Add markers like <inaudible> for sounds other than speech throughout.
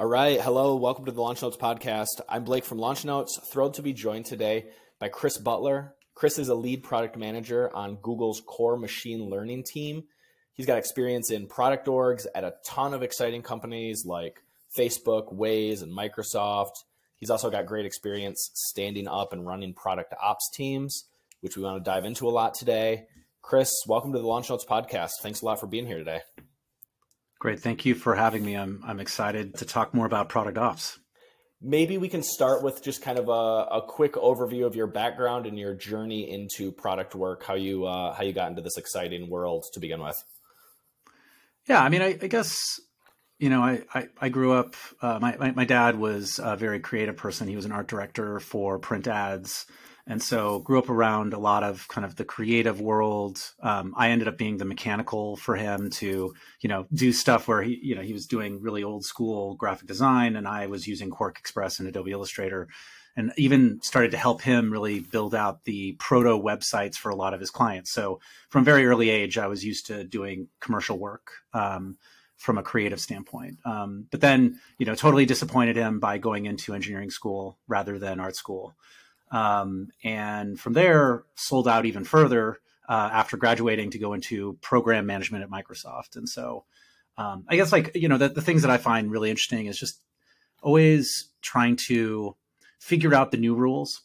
All right. Hello. Welcome to the Launch Notes podcast. I'm Blake from Launch Notes. Thrilled to be joined today by Chris Butler. Chris is a lead product manager on Google's core machine learning team. He's got experience in product orgs at a ton of exciting companies like Facebook, Waze, and Microsoft. He's also got great experience standing up and running product ops teams, which we want to dive into a lot today. Chris, welcome to the Launch Notes podcast. Thanks a lot for being here today. Great. Thank you for having me. I'm, I'm excited to talk more about product ops. Maybe we can start with just kind of a, a quick overview of your background and your journey into product work, how you uh, how you got into this exciting world to begin with. Yeah, I mean, I, I guess you know, I, I, I grew up, uh, my, my, my, dad was a very creative person. He was an art director for print ads. And so grew up around a lot of kind of the creative world. Um, I ended up being the mechanical for him to, you know, do stuff where he, you know, he was doing really old school graphic design and I was using QuarkXPress and Adobe Illustrator and even started to help him really build out the proto websites for a lot of his clients. So from very early age, I was used to doing commercial work. Um, from a creative standpoint. Um, but then, you know, totally disappointed him by going into engineering school rather than art school. Um, and from there, sold out even further uh, after graduating to go into program management at Microsoft. And so, um, I guess like you know the, the things that I find really interesting is just always trying to figure out the new rules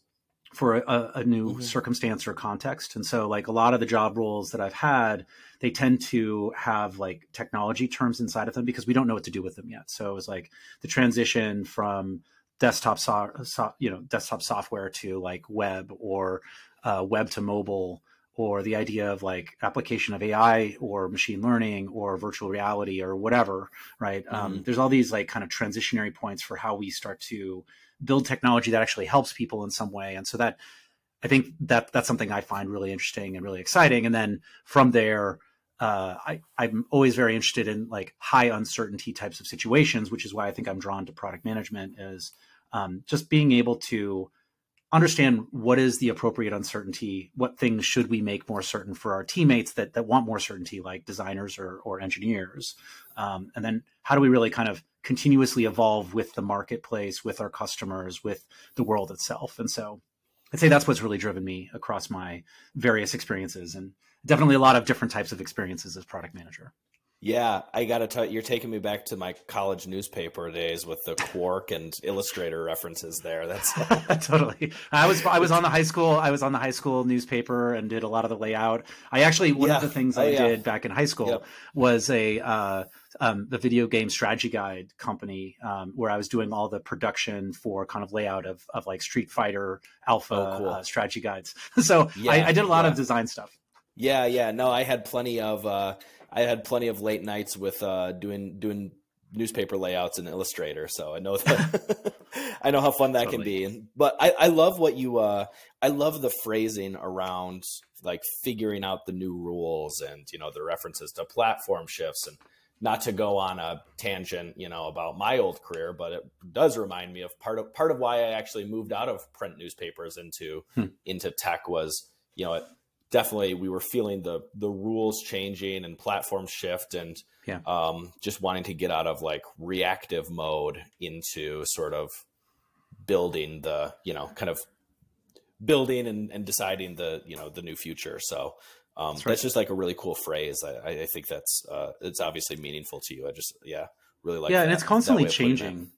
for a, a new mm-hmm. circumstance or context. And so, like a lot of the job roles that I've had, they tend to have like technology terms inside of them because we don't know what to do with them yet. So it was like the transition from desktop so, so you know desktop software to like web or uh, web to mobile or the idea of like application of AI or machine learning or virtual reality or whatever, right? Um, mm-hmm. Um, there's all these like kind of transitionary points for how we start to build technology that actually helps people in some way. And so that I think that that's something I find really interesting and really exciting. And then from there, uh, I, I'm always very interested in like high uncertainty types of situations, which is why I think I'm drawn to product management is um, just being able to understand what is the appropriate uncertainty, what things should we make more certain for our teammates that, that want more certainty, like designers or, or engineers, um, and then how do we really kind of continuously evolve with the marketplace, with our customers, with the world itself. And so I'd say that's what's really driven me across my various experiences and definitely a lot of different types of experiences as product manager. Yeah, I got to tell you, you're taking me back to my college newspaper days with the Quark and Illustrator references there. That's <laughs> totally. I was I was on the high school. I was on the high school newspaper and did a lot of the layout. I actually one yeah. of the things I oh, yeah. did back in high school yep. was a uh, um, the video game strategy guide company um, where I was doing all the production for kind of layout of of like Street Fighter Alpha oh, cool. uh, strategy guides. <laughs> so yeah, I, I, did a lot of design stuff. Yeah, yeah. No, I had plenty of. Uh, I had plenty of late nights with uh, doing doing newspaper layouts in Illustrator, so I know that <laughs> I know how fun that totally. can be. But I, I love what you uh, I love the phrasing around like figuring out the new rules and you know the references to platform shifts and not to go on a tangent, you know, about my old career, but it does remind me of part of part of why I actually moved out of print newspapers into hmm. into tech was, you know, it, definitely we were feeling the the rules changing and platform shift and yeah. um, just wanting to get out of like reactive mode into sort of building the you know kind of building and, and deciding the you know the new future so um, that's, right. that's, just like a really cool phrase i, I think that's uh, it's obviously meaningful to you i just yeah really like yeah that, and it's constantly changing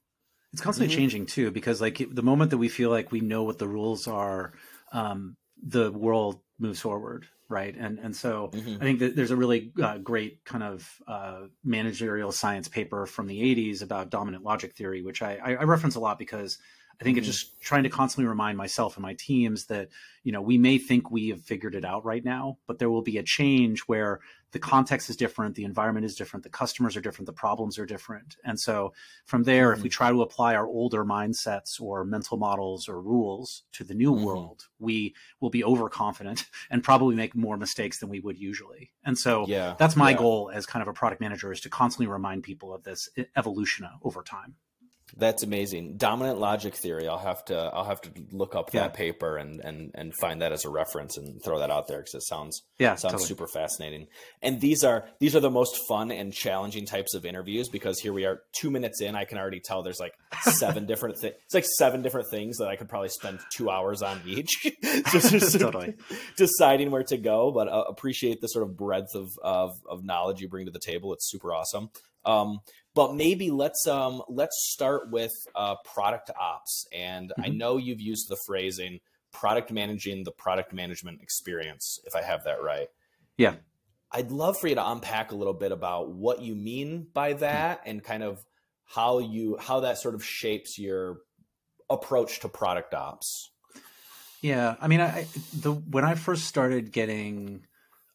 it's constantly mm-hmm. changing too because like the moment that we feel like we know what the rules are um, the world moves forward right and and so mm-hmm. i think that there's a really uh, great kind of uh, managerial science paper from the 80s about dominant logic theory which i, I reference a lot because I think mm-hmm. it's just trying to constantly remind myself and my teams that, you know, we may think we have figured it out right now, but there will be a change where the context is different, the environment is different, the customers are different, the problems are different. And so from there, mm-hmm. if we mm-hmm. try to apply our older mindsets or mental models or rules to the new mm-hmm. world, we will be overconfident <laughs> and probably make more mistakes than we would usually. And so yeah. that's my yeah. goal as kind of a product manager is to constantly remind people of this evolution over time. That's amazing. Dominant logic theory. I'll have to I'll have to look up that yeah. paper and and and find that as a reference and throw that out there because it sounds yeah sounds totally. super fascinating. And these are these are the most fun and challenging types of interviews because here we are two minutes in. I can already tell there's like seven <laughs> different things. It's like seven different things that I could probably spend two hours on each, <laughs> <laughs> just, just totally deciding where to go. But uh, appreciate the sort of breadth of, of of knowledge you bring to the table. It's super awesome. Um, but maybe let's um, let's start with uh, product ops. And mm-hmm. I know you've used the phrasing product managing the product management experience, if I have that right. Yeah. I'd love for you to unpack a little bit about what you mean by mm-hmm. that and kind of how you how that sort of shapes your approach to product ops. Yeah, I mean, I the when I first started getting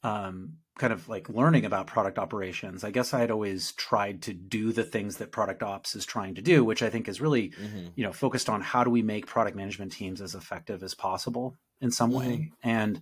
um, kind of like learning about product operations, I guess I had always tried to do the things that product ops is trying to do, which I think is really, mm-hmm. you know, focused on how do we make product management teams as effective as possible in some mm-hmm. way. And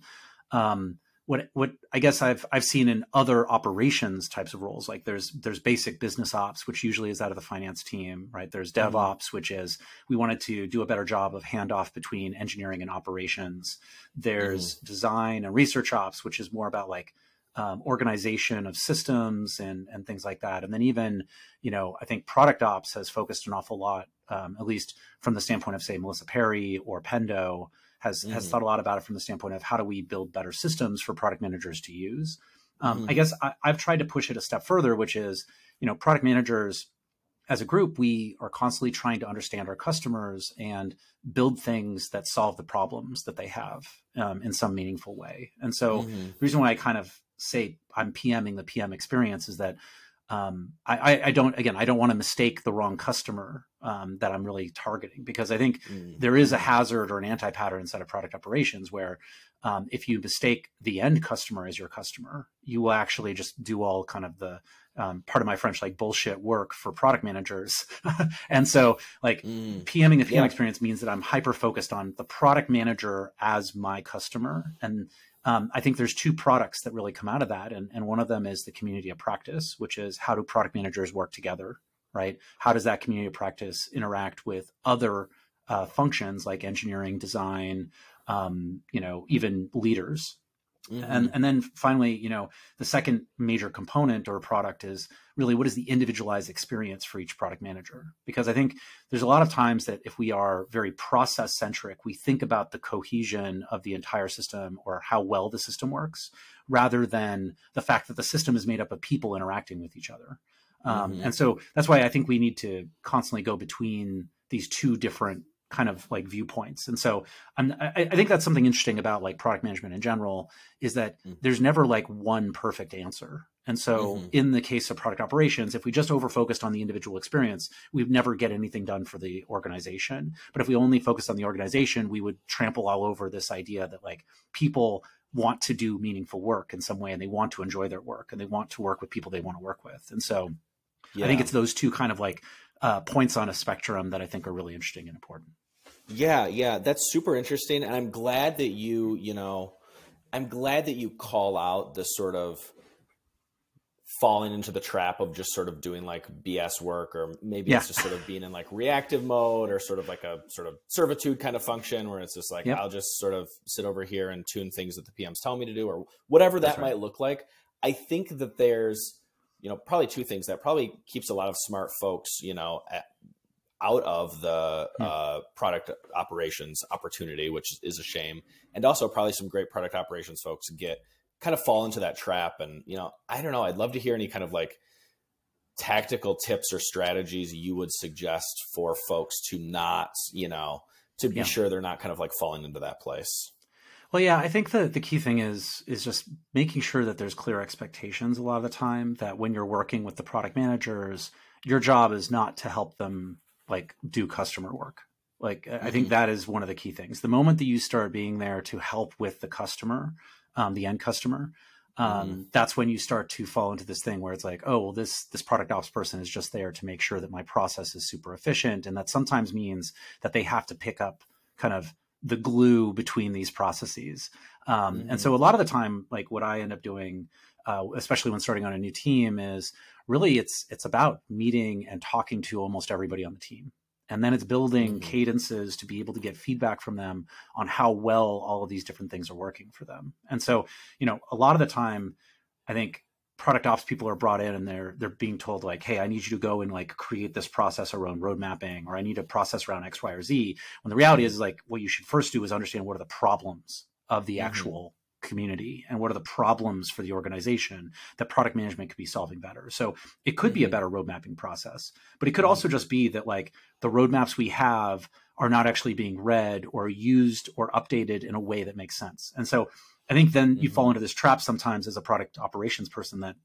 um, what what I guess I've I've seen in other operations types of roles, like there's there's basic business ops, which usually is out of the finance team, right? There's mm-hmm. DevOps, which is we wanted to do a better job of handoff between engineering and operations. There's mm-hmm. design and research ops, which is more about like um, organization of systems and and things like that. And then even you know I think product ops has focused an awful lot, um, at least from the standpoint of say Melissa Perri or Pendo has mm. has thought a lot about it from the standpoint of how do we build better systems for product managers to use. Um, mm. I guess I, I've tried to push it a step further, which is you know product managers as a group, we are constantly trying to understand our customers and build things that solve the problems that they have um, in some meaningful way. And so, mm-hmm. the reason why I kind of say I'm PMing the PM experience is that um, I, I, don't again I don't want to mistake the wrong customer um, that I'm really targeting because I think mm. there is a hazard or an anti pattern inside of product operations where um, if you mistake the end customer as your customer, you will actually just do all kind of the um, part of my French like bullshit work for product managers. <laughs> and so like mm. PMing the PM yeah. experience means that I'm hyper focused on the product manager as my customer and um, I think there's two products that really come out of that. And, and one of them is the community of practice, which is how do product managers work together, right? How does that community of practice interact with other uh, functions like engineering, design, um, you know, even leaders, Mm-hmm. And and then finally, you know, the second major component or product is really what is the individualized experience for each product manager? Because I think there's a lot of times that if we are very process centric, we think about the cohesion of the entire system or how well the system works, rather than the fact that the system is made up of people interacting with each other. Um, mm-hmm. And so that's why I think we need to constantly go between these two different kind of like viewpoints. And so I'm, I, I think that's something interesting about like product management in general is that mm-hmm. there's never like one perfect answer. And so mm-hmm. in the case of product operations, if we just over focused on the individual experience, we'd never get anything done for the organization. But if we only focused on the organization, we would trample all over this idea that like people want to do meaningful work in some way and they want to enjoy their work and they want to work with people they want to work with. And so yeah. I think it's those two kind of like uh, points on a spectrum that I think are really interesting and important. Yeah, yeah, that's super interesting, and I'm glad that you, you know, I'm glad that you call out the sort of falling into the trap of just sort of doing like BS work, or maybe yeah. it's just sort of being in like reactive mode, or sort of like a sort of servitude kind of function where it's just like yep. I'll just sort of sit over here and tune things that the PM's tell me to do, or whatever that right. might look like. I think that there's you know probably two things that probably keeps a lot of smart folks you know at, out of the hmm. uh, product operations opportunity, which is a shame, and also probably some great product operations folks get kind of fall into that trap. And you know, I don't know. I'd love to hear any kind of like tactical tips or strategies you would suggest for folks to not, you know, to be yeah. sure they're not kind of like falling into that place. Well, yeah, I think the the key thing is is just making sure that there's clear expectations a lot of the time that when you're working with the product managers, your job is not to help them like do customer work. Like mm-hmm. I think mm-hmm. that is one of the key things. The moment that you start being there to help with the customer, um, the end customer, um, mm-hmm. that's when you start to fall into this thing where it's like, oh, well, this this product ops person is just there to make sure that my process is super efficient, and that sometimes means that they have to pick up kind of the glue between these processes. Um, mm-hmm. And so a lot of the time, like what I end up doing, uh, especially when starting on a new team, is really it's it's about meeting and talking to almost everybody on the team. and then it's building mm-hmm. cadences to be able to get feedback from them on how well all of these different things are working for them and so you know a lot of the time i think product ops people are brought in and they're they're being told like hey i need you to go and like create this process around road mapping or i need a process around x y or z when the reality is like what you should first do is understand what are the problems of the mm-hmm. actual community and what are the problems for the organization that product management could be solving better so it could be a mm-hmm. better road mapping process but it could also mm-hmm. just be that like the roadmaps we have are not actually being read or used or updated in a way that makes sense and so i think then you fall into this trap sometimes as a product operations person that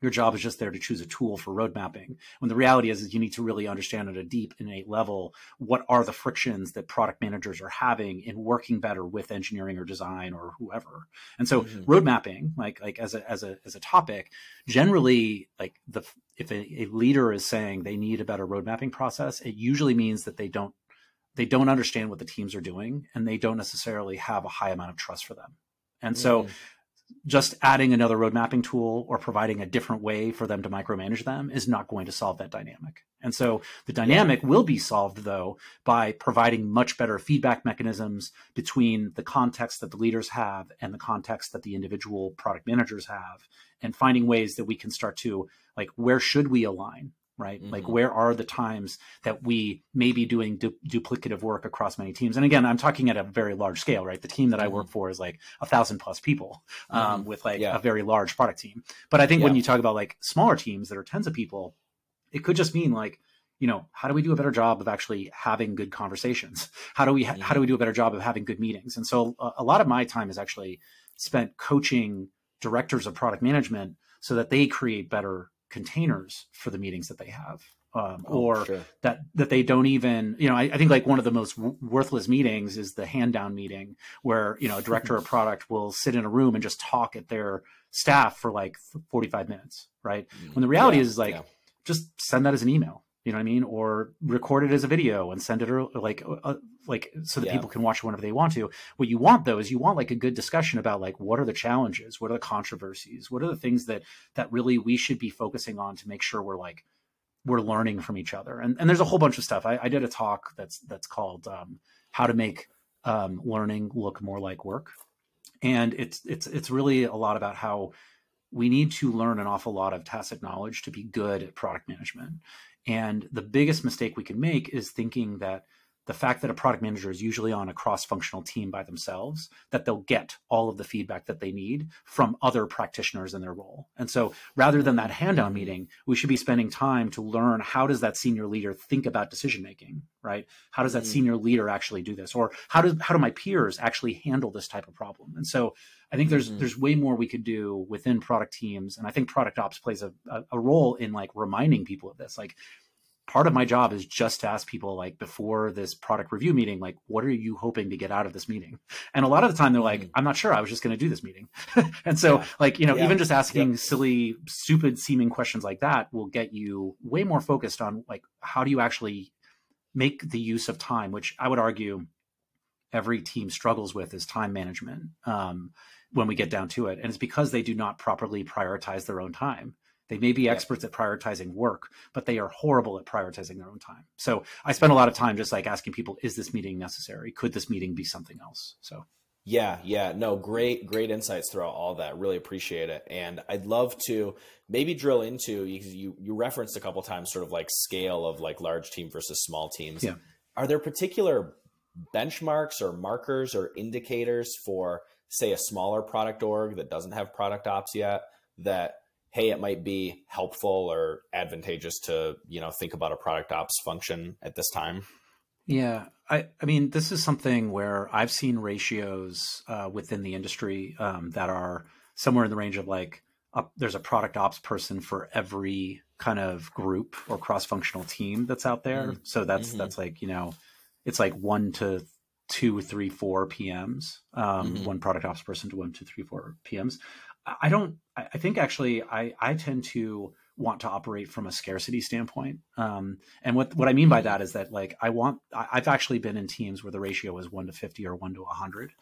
your job is just there to choose a tool for road mapping. When the reality is, is you need to really understand at a deep, innate level what are the frictions that product managers are having in working better with engineering or design or whoever. And so mm-hmm. road mapping, like like as a as a as a topic, generally like the if a, a leader is saying they need a better road mapping process, it usually means that they don't they don't understand what the teams are doing and they don't necessarily have a high amount of trust for them. And so mm just adding another road mapping tool or providing a different way for them to micromanage them is not going to solve that dynamic. And so the dynamic will be solved though by providing much better feedback mechanisms between the context that the leaders have and the context that the individual product managers have and finding ways that we can start to like where should we align right? Mm-hmm. Like, where are the times that we may be doing du- duplicative work across many teams? And again, I'm talking at a very large scale, right? The team that mm-hmm. I work mm-hmm. for is like a thousand plus people um, mm-hmm. with like yeah. a very large product team. But I think yeah. when you talk about like smaller teams that are tens of people, it could just mean like, you know, how do we do a better job of actually having good conversations? How do we ha- how do we do a better job of having good meetings? And so a, a lot of my time is actually spent coaching directors of product management so that they create better containers for the meetings that they have um, oh, or sure. that that they don't even you know I, I, think like one of the most w- worthless meetings is the hand down meeting where you know a director of <laughs> product will sit in a room and just talk at their staff for like 45 minutes right mm, when the reality yeah, is like yeah. just send that as an email you know what I mean? Or record it as a video and send it or like uh, like so that yeah. people can watch whenever they want to. What you want though is you want like a good discussion about like what are the challenges, what are the controversies, what are the things that that really we should be focusing on to make sure we're like we're learning from each other. And and there's a whole bunch of stuff. I, I did a talk that's that's called um, how to make um, learning look more like work, and it's it's it's really a lot about how we need to learn an awful lot of tacit knowledge to be good at product management and the biggest mistake we can make is thinking that the fact that a product manager is usually on a cross-functional team by themselves that they'll get all of the feedback that they need from other practitioners in their role. And so rather than that handout meeting we should be spending time to learn how does that senior leader think about decision making right? How does that mm-hmm. senior leader actually do this? Or how do how do my peers actually handle this type of problem? And so i think there's mm-hmm. there's way more we could do within product teams. And i think product ops plays a, a, a role in like reminding people of this. Like part of my job is just to ask people like before this product review meeting like what are you hoping to get out of this meeting and a lot of the time they're like mm. i'm not sure i was just going to do this meeting <laughs> and so yeah. like you know yeah. even just asking silly stupid seeming questions like that will get you way more focused on like how do you actually make the use of time which i would argue every team struggles with is time management um, when we get down to it and it's because they do not properly prioritize their own time they may be yeah. experts at prioritizing work, but they are horrible at prioritizing their own time. So I spend a lot of time just like asking people, is this meeting necessary? Could this meeting be something else? So yeah, yeah, no, great, great insights throughout all that. Really appreciate it, and I'd love to maybe drill into you. You referenced a couple times, sort of like scale of like large team versus small teams. Yeah. Are there particular benchmarks or markers or indicators for, say, a smaller product org that doesn't have product ops yet that hey, it might be helpful or advantageous to, you know, think about a product ops function at this time? Yeah, I, I mean, this is something where I've seen ratios uh, within the industry um, that are somewhere in the range of like, a, there's a product ops person for every kind of group or cross-functional team that's out there. Mm-hmm. So that's mm-hmm. that's like you know, it's like one to two, three, four PMs, um, mm-hmm. one product ops person to one, two, three, four PMs. I don't. I think actually, I I tend to want to operate from a scarcity standpoint. Um, and what what I mean by that is that like I want. I've actually been in teams where the ratio was one to fifty or one to hundred,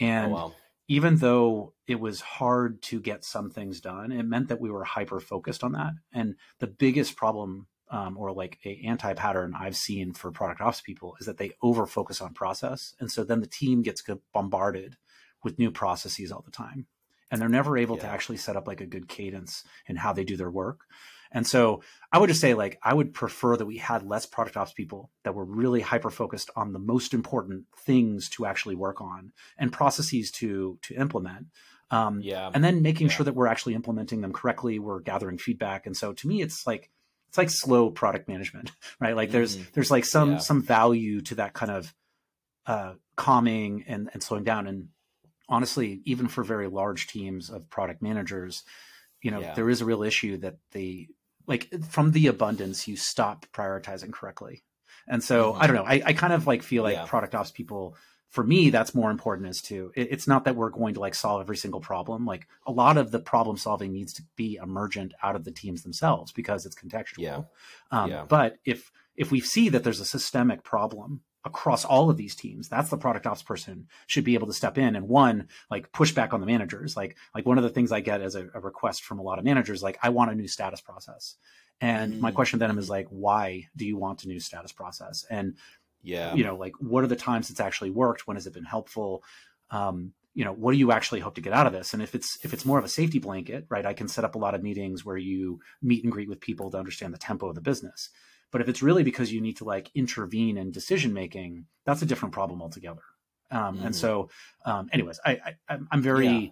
and. Oh, wow. Even though it was hard to get some things done, it meant that we were hyper focused on that. And the biggest problem um, or like a anti pattern I've seen for product ops people is that they over focus on process, and so then the team gets bombarded with new processes all the time, and they're never able yeah. to actually set up like a good cadence in how they do their work. And so I would just say like I would prefer that we had less product ops people that were really hyper focused on the most important things to actually work on and processes to to implement. Um, yeah. And then making yeah. sure that we're actually implementing them correctly. We're gathering feedback. And so to me, it's like it's like slow product management, <laughs> right? Like there's mm-hmm. there's like some yeah. some value to that kind of uh, calming and and slowing down. And honestly, even for very large teams of product managers, you know, yeah. there is a real issue that the like from the abundance you stop prioritizing correctly and so mm-hmm. i don't know I, I kind of like feel like yeah. product ops people for me that's more important as to it, it's not that we're going to like solve every single problem like a lot of the problem solving needs to be emergent out of the teams themselves because it's contextual yeah. Um, yeah. but if if we see that there's a systemic problem across all of these teams that's the product ops person should be able to step in and one like push back on the managers. Like like one of the things i get as a, a request from a lot of managers like i want a new status process. And mm. my question to them is like why do you want a new status process? And yeah. you know like what are the times it's actually worked? When has it been helpful? Um, you know what do you actually hope to get out of this? And if it's if it's more of a safety blanket right i can set up a lot of meetings where you meet and greet with people to understand the tempo of the business but if it's really because you need to like intervene in decision making, that's a different problem altogether. Um, mm. And so, um, anyways, I, I am very. Yeah.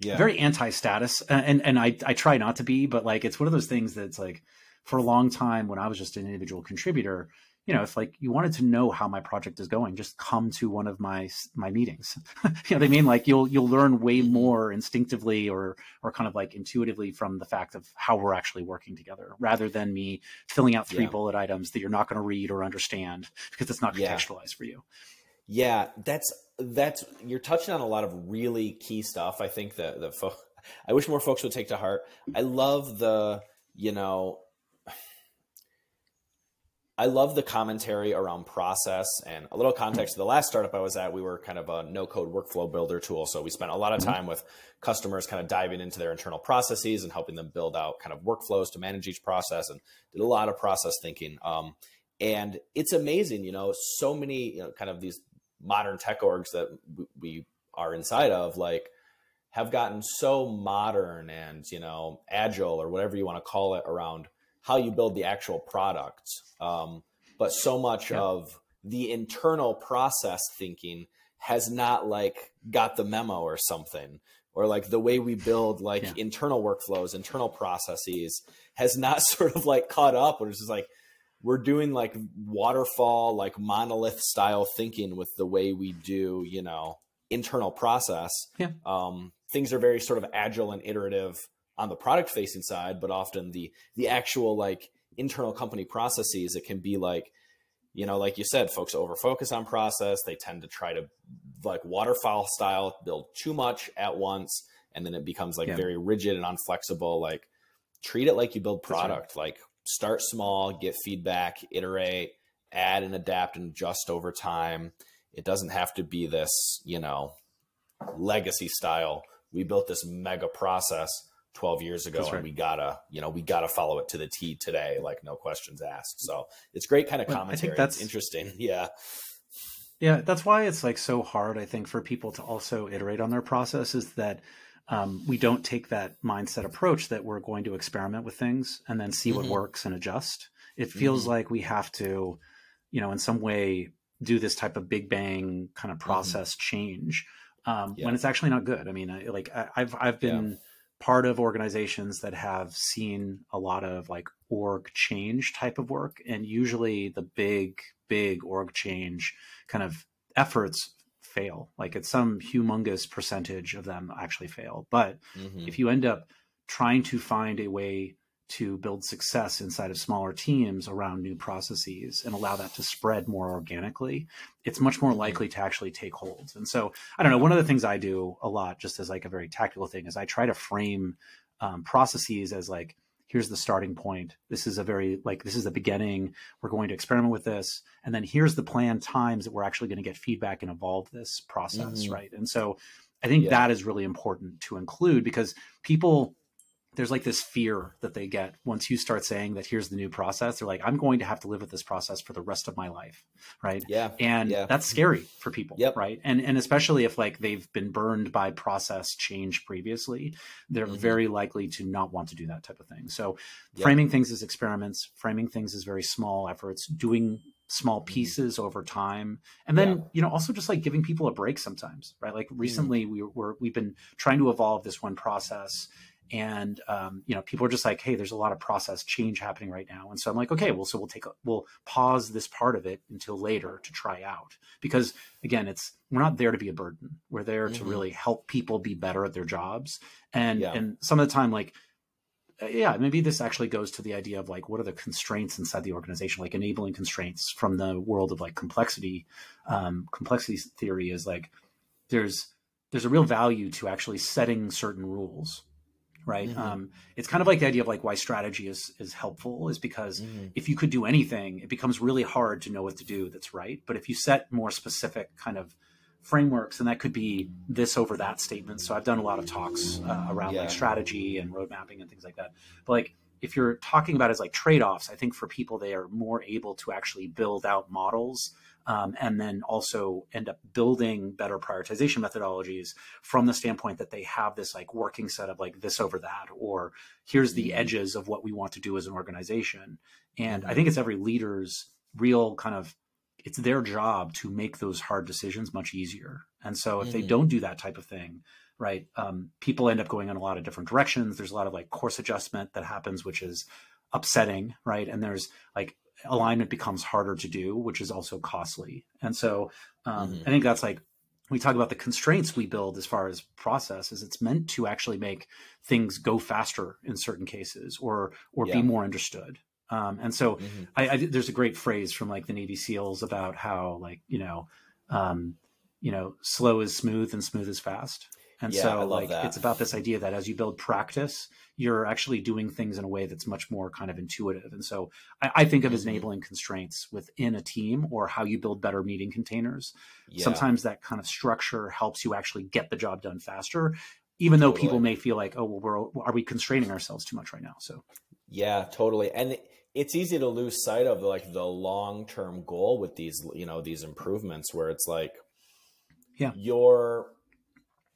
Yeah. very anti-status and and I, I try not to be but like it's one of those things that's like for a long time when i was just an individual contributor you know, if like you wanted to know how my project is going, just come to one of my my meetings. <laughs> you know what I mean? Like you'll you'll learn way mm-hmm. more instinctively or or kind of like intuitively from the fact of how we're actually working together, rather than me filling out three yeah. bullet items that you're not going to read or understand <laughs> because it's not contextualized yeah. for you. Yeah, that's that's you're touching on a lot of really key stuff. I think that the fo- I wish more folks would take to heart. I love the you know I love the commentary around process and a little context. The last startup I was at, we were kind of a no code workflow builder tool. So we spent a lot of mm-hmm. time with customers kind of diving into their internal processes and helping them build out kind of workflows to manage each process and did a lot of process thinking. Um, and it's amazing, you know, so many, you know, kind of these modern tech orgs that we are inside of, like, have gotten so modern and, you know, agile or whatever you want to call it around how you build the actual product. Um, but so much yeah. of the internal process thinking has not like got the memo or something or like the way we build like yeah. internal workflows internal processes has not <laughs> sort of like caught up or it's just like we're doing like waterfall like monolith style thinking with the way we do you know internal process yeah. um, things are very sort of agile and iterative on the product facing side, but often the the actual like internal company processes, it can be like, you know, like you said, folks over focus on process. They tend to try to like waterfall style build too much at once, and then it becomes like yeah. very rigid and unflexible. Like treat it like you build product. Right. Like start small, get feedback, iterate, add and adapt and adjust over time. It doesn't have to be this, you know, legacy style. We built this mega process 12 years ago right. and we gotta you know we gotta follow it to the t today like no questions asked so it's great kind of commentary I think that's it's interesting <laughs> yeah yeah that's why it's like so hard i think for people to also iterate on their process is that um, we don't take that mindset approach that we're going to experiment with things and then see mm-hmm. what works and adjust it feels mm-hmm. like we have to you know in some way do this type of big bang kind of mm-hmm. process mm-hmm. change um, yeah. when it's actually not good i mean I, like I, have i've been yeah part of organizations that have seen a lot of like org change type of work and usually the big big org change kind of efforts fail like it's some humongous percentage of them actually fail but mm-hmm. if you end up trying to find a way to build success inside of smaller teams around new processes and allow that to spread more organically, it's much more mm-hmm. likely to actually take hold. And so, I don't know, one of the things I do a lot, just as like a very tactical thing, is I try to frame um, processes as like, here's the starting point. This is a very, like, this is the beginning. We're going to experiment with this. And then here's the planned times that we're actually going to get feedback and evolve this process, mm-hmm. right? And so, I think yeah. that is really important to include because people there's like this fear that they get once you start saying that here's the new process they're like i'm going to have to live with this process for the rest of my life right yeah and yeah. that's scary for people yep. right and and especially if like they've been burned by process change previously they're mm-hmm. very likely to not want to do that type of thing so yep. framing things as experiments framing things as very small efforts doing small mm-hmm. pieces over time and then yeah. you know also just like giving people a break sometimes right like mm-hmm. recently mm. we were we've been trying to evolve this one process and um, you know people are just like hey there's a lot of process change happening right now. And so i'm like okay well so we'll take a, we'll pause this part of it until later to try out. Because again it's we're not there to be a burden. We're there mm-hmm. to really help people be better at their jobs. And yeah. and some of the time like uh, yeah maybe this actually goes to the idea of like what are the constraints inside the organization like enabling constraints from the world of like complexity um, complexity theory is like there's there's a real value to actually setting certain rules right mm-hmm. um, it's kind of like the idea of like why strategy is is helpful is because mm-hmm. if you could do anything it becomes really hard to know what to do that's right but if you set more specific kind of frameworks and that could be this over that statement so i've done a lot of talks uh, around yeah. like strategy and road mapping and things like that but like if you're talking about as like trade-offs i think for people they are more able to actually build out models um, and then also end up building better prioritization methodologies from the standpoint that they have this like working set of like this over that or here's the mm-hmm. edges of what we want to do as an organization. And i think it's every leader's real kind of it's their job to make those hard decisions much easier. And so if mm-hmm. they don't do that type of thing right um, people end up going in a lot of different directions. There's a lot of like course adjustment that happens which is upsetting right? And there's like alignment becomes harder to do, which is also costly. And so um, mm-hmm. I think that's like we talk about the constraints we build as far as process is it's meant to actually make things go faster in certain cases or or yeah. be more understood. Um, and so mm-hmm. I, I, there's a great phrase from like the Navy SEALs about how like you know um, you know slow is smooth and smooth is fast. And yeah, so like that. it's about this idea that as you build practice, you're actually doing things in a way that's much more kind of intuitive. And so I, I think of as mm-hmm. enabling constraints within a team or how you build better meeting containers. Yeah. Sometimes that kind of structure helps you actually get the job done faster, even though people may feel like, oh, well, we're, are we constraining ourselves too much right now? So, yeah, totally. And it's easy to lose sight of like the long term goal with these, you know, these improvements where it's like, yeah, you're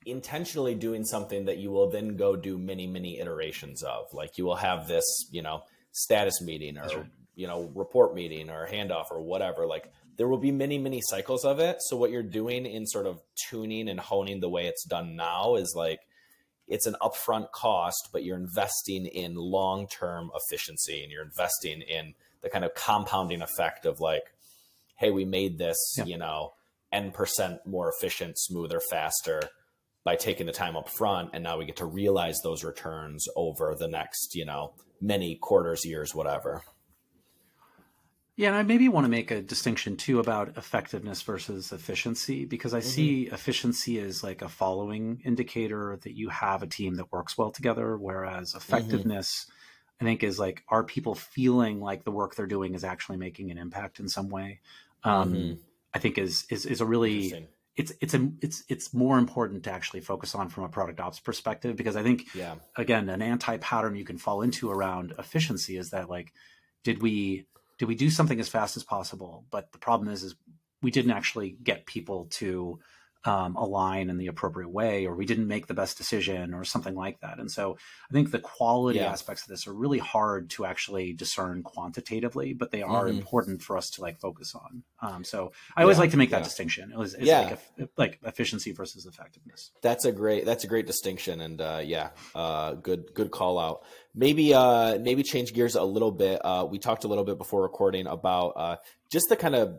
intentionally doing something that you will then go do many many iterations of like you will have this you know status meeting or right. you know report meeting or handoff or whatever like there will be many many cycles of it so what you're doing in sort of tuning and honing the way it's done now is like it's an upfront cost but you're investing in long-term efficiency and you're investing in the kind of compounding effect of like hey we made this yeah. you know n percent more efficient smoother faster by taking the time up front and now we get to realize those returns over the next you know many quarters years whatever yeah and i maybe want to make a distinction too about effectiveness versus efficiency because i mm-hmm. see efficiency as like a following indicator that you have a team that works well together whereas mm-hmm. effectiveness mm-hmm. i think is like are people feeling like the work they're doing is actually making an impact in some way um, mm-hmm. i think is is, is a really it's it's a, it's it's more important to actually focus on from a product ops perspective because I think yeah. again an anti pattern you can fall into around efficiency is that like did we did we do something as fast as possible but the problem is is we didn't actually get people to um, align in the appropriate way, or we didn't make the best decision, or something like that. And so I think the quality yeah. aspects of this are really hard to actually discern quantitatively, but they are mm-hmm. important for us to like focus on. Um, so I always yeah, like to make that yeah. distinction. It was it's like, a, like efficiency versus effectiveness. That's a great that's a great distinction, and uh, yeah, uh, good good call out. Maybe uh, maybe change gears a little bit. Uh, we talked a little bit before recording about uh, just the kind of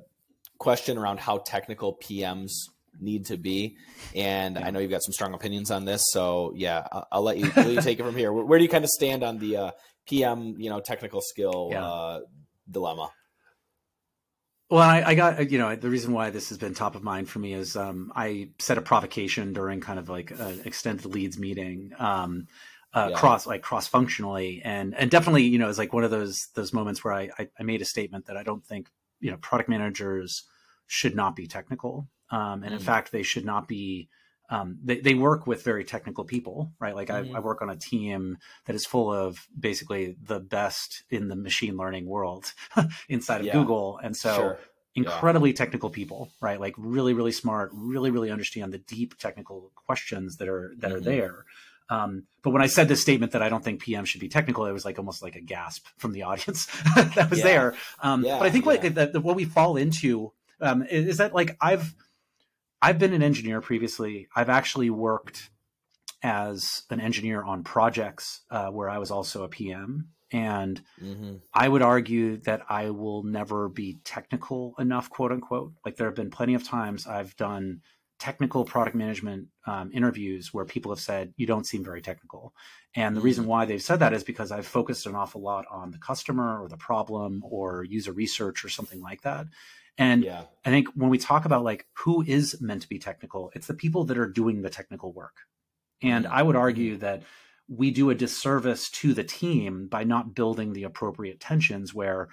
question around how technical PMs need to be. And yeah. I know you've got some strong opinions on this. So yeah, I'll, I'll let you, take it from here. Where, where, do you kind of stand on the uh, PM, you know, technical skill yeah. uh, dilemma? Well, I, I, got you know the reason why this has been top of mind for me is um, I set a provocation during kind of like an extended leads meeting, um, uh, yeah. cross like cross functionally, and and definitely you know it's like one of those those moments where I, I I made a statement that I don't think you know product managers should not be technical um, and mm. in fact, they should not be um, they, they work with very technical people, right? Like mm-hmm. I, I, work on a team that is full of basically the best in the machine learning world <laughs> inside of yeah. Google. And so sure. incredibly yeah. technical people, right? Like really, really smart, really, really understand the deep technical questions that are, that mm-hmm. are there. Um, but when I said this statement that I don't think PM should be technical, it was like almost like a gasp from the audience <laughs> that was yeah. there. Um, but I think like the, the, what we fall into um, is that like I've I've been an engineer previously. I've actually worked as an engineer on projects uh, where I was also a PM. And mm-hmm. I would argue that I will never be technical enough, quote unquote. Like there have been plenty of times I've done technical product management um, interviews where people have said, you don't seem very technical. And the mm-hmm. reason why they've said that is because I've focused an awful lot on the customer or the problem or user research or something like that. And yeah. I think when we talk about like who is meant to be technical, it's the people that are doing the technical work. And I would argue mm-hmm. that we do a disservice to the team by not building the appropriate tensions where,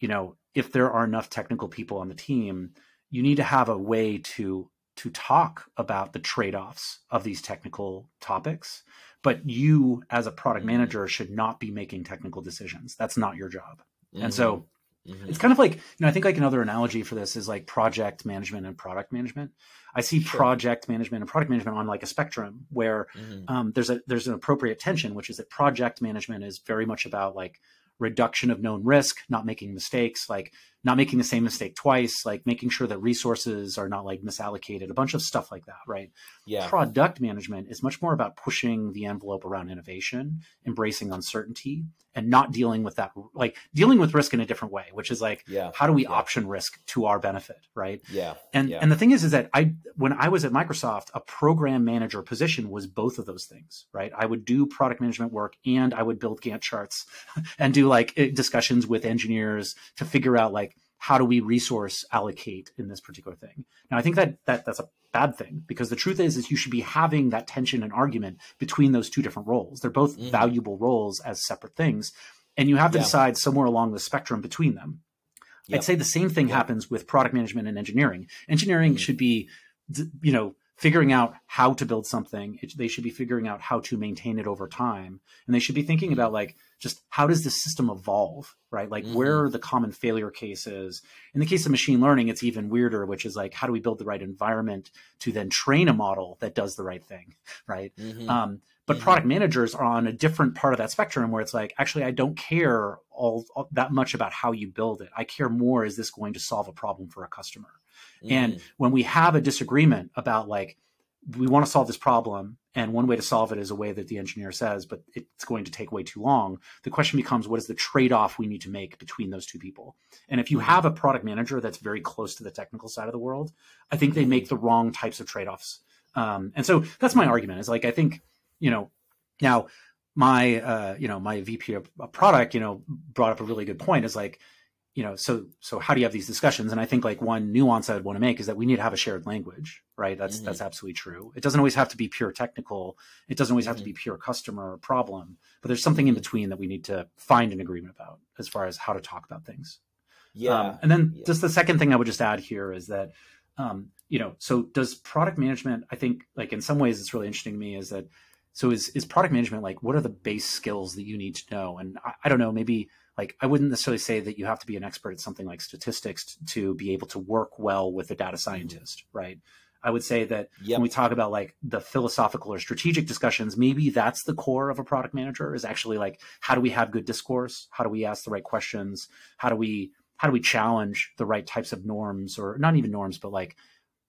you know, if there are enough technical people on the team, you need to have a way to to talk about the trade-offs of these technical topics but you as a product mm-hmm. manager should not be making technical decisions that's not your job mm-hmm. and so Mm-hmm. It's kind of like, you know, I think like another analogy for this is like project management and product management. I see sure. project management and product management on like a spectrum where mm-hmm. um, there's a there's an appropriate tension, which is that project management is very much about like reduction of known risk, not making mistakes, like not making the same mistake twice, like making sure that resources are not like misallocated, a bunch of stuff like that, right? Yeah. Product management is much more about pushing the envelope around innovation, embracing uncertainty, and not dealing with that, like dealing with risk in a different way, which is like, yeah. how do we yeah. option risk to our benefit, right? Yeah. And yeah. and the thing is, is that I when I was at Microsoft, a program manager position was both of those things, right? I would do product management work and I would build Gantt charts <laughs> and do like discussions with engineers to figure out like how do we resource allocate in this particular thing now i think that, that that's a bad thing because the truth is is you should be having that tension and argument between those two different roles they're both mm. valuable roles as separate things and you have to yeah. decide somewhere along the spectrum between them yep. i'd say the same thing yep. happens with product management and engineering engineering mm. should be you know figuring out how to build something they should be figuring out how to maintain it over time and they should be thinking mm. about like just how does the system evolve, right? Like mm-hmm. where are the common failure cases? In the case of machine learning, it's even weirder, which is like how do we build the right environment to then train a model that does the right thing, <laughs> right? Mm-hmm. Um, but mm-hmm. product managers are on a different part of that spectrum where it's like actually I don't care all, all, that much about how you build it. I care more is this going to solve a problem for a customer? And mm-hmm. when we have a disagreement about like we want to solve this problem and one way to solve it is a way that the engineer says but it's going to take way too long. The question becomes what is the trade-off we need to make between those two people? And if you mm-hmm. have a product manager that's very close to the technical side of the world i think they make the wrong types of trade-offs. Um, and so that's my argument is like i think you know now my uh, you know my vp of product you know brought up a really good point is like you know, so so how do you have these discussions? And I think like one nuance I would want to make is that we need to have a shared language, right? That's mm-hmm. that's absolutely true. It doesn't always have to be pure technical. It doesn't always have mm-hmm. to be pure customer problem, but there's something in mm-hmm. between that we need to find an agreement about as far as how to talk about things. Yeah. Um, and then yeah. just the second thing I would just add here is that, um, you know, so does product management? I think like in some ways it's really interesting to me is that so is is product management like what are the base skills that you need to know? And I, I don't know, maybe like I wouldn't necessarily say that you have to be an expert at something like statistics to be able to work well with a data mm-hmm. scientist, right? I would say that yep. when we talk about like the philosophical or strategic discussions, maybe that's the core of a product manager is actually like how do we have good discourse? How do we ask the right questions? How do we how do we challenge the right types of norms or not even norms, but like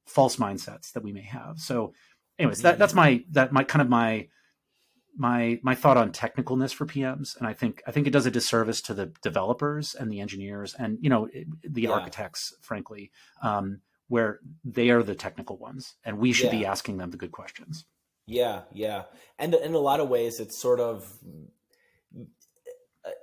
false mindsets that we may have? So anyways, that, mm-hmm. that's my that my kind of my my my thought on technicalness for PMs, and I think I think it does a disservice to the developers and the engineers and you know the yeah. architects, frankly, um, where they are the technical ones, and we should yeah. be asking them the good questions. Yeah, yeah, and in a lot of ways, it's sort of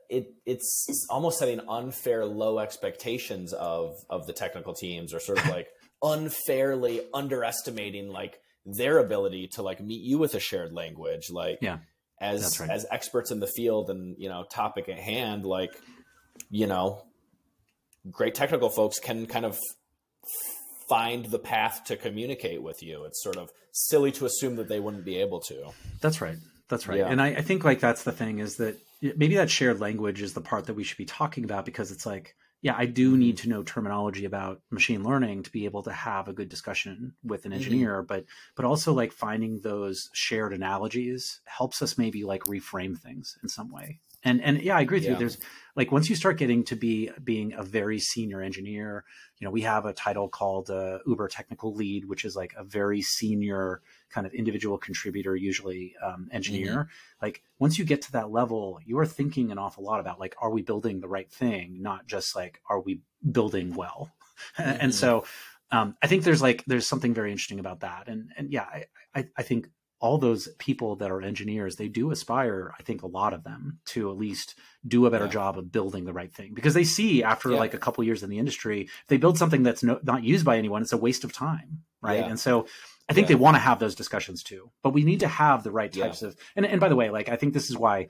it it's almost setting unfair low expectations of of the technical teams, or sort of like <laughs> unfairly underestimating like their ability to like meet you with a shared language like yeah as right. as experts in the field and you know topic at hand like you know great technical folks can kind of find the path to communicate with you. It's sort of silly to assume that they wouldn't be able to. That's right. That's right. Yeah. And I, I think like that's the thing is that maybe that shared language is the part that we should be talking about because it's like yeah, I do need mm-hmm. to know terminology about machine learning to be able to have a good discussion with an mm-hmm. engineer, mm-hmm. but but also like finding those shared analogies helps us maybe like reframe things in some way. And and yeah, I agree with yeah. you. There's like once you start getting to be being a very senior engineer, you know, we have a title called uh, Uber Technical Lead, which is like a very senior kind of individual contributor, usually um, engineer. Mm-hmm. Like once you get to that level, you are thinking an awful lot about like, are we building the right thing, not just like, are we building well? Mm-hmm. <laughs> and so um, I think there's like there's something very interesting about that. And and yeah, I, I, I think all those people that are engineers, they do aspire, I think a lot of them, to at least do a better yeah. job of building the right thing because they see after yeah. like a couple years in the industry, if they build something that's no, not used by anyone, it's a waste of time, right? Yeah. And so I think they want to have those discussions too, but we need to have the right types of. And and by the way, like I think this is why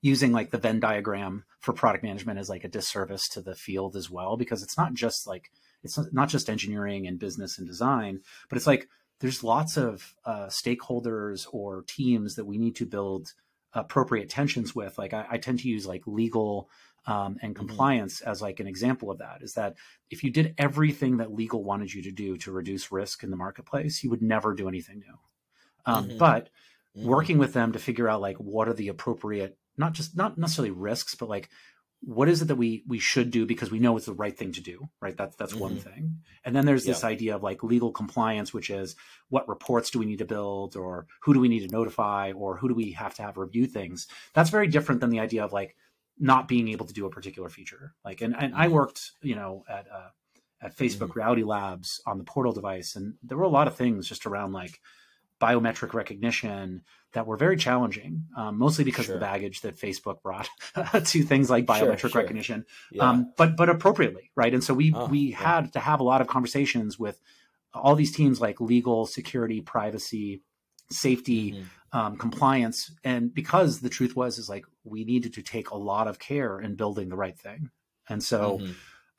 using like the Venn diagram for product management is like a disservice to the field as well because it's not just like it's not just engineering and business and design, but it's like there's lots of uh, stakeholders or teams that we need to build appropriate tensions with. Like I, I tend to use like legal um, and mm-hmm. compliance mm-hmm. as like an example of that. Is that if you did everything that legal wanted you to do to reduce risk in the marketplace, you would never do anything new. Um, mm-hmm. But mm-hmm. working with them to figure out like what are the appropriate not just not necessarily risks, but like what is it that we we should do because we know it's the right thing to do right that's that's mm-hmm. one thing and then there's this idea of like legal compliance which is what reports do we need to build or who do we need to notify or who do we have to have review things that's very different than the idea of like not being able to do a particular feature like and, and i mm-hmm. worked you know at uh, at facebook mm-hmm. reality labs on the portal device and there were a lot of things just around like biometric recognition that were very challenging, um, mostly because sure. of the baggage that Facebook brought <laughs> to things like biometric sure, sure. recognition, yeah. um, but but appropriately, right? And so we oh, we yeah. had to have a lot of conversations with all these teams like legal, security, privacy, safety, mm-hmm. um, compliance, and because the truth was is like we needed to take a lot of care in building the right thing, and so. Mm-hmm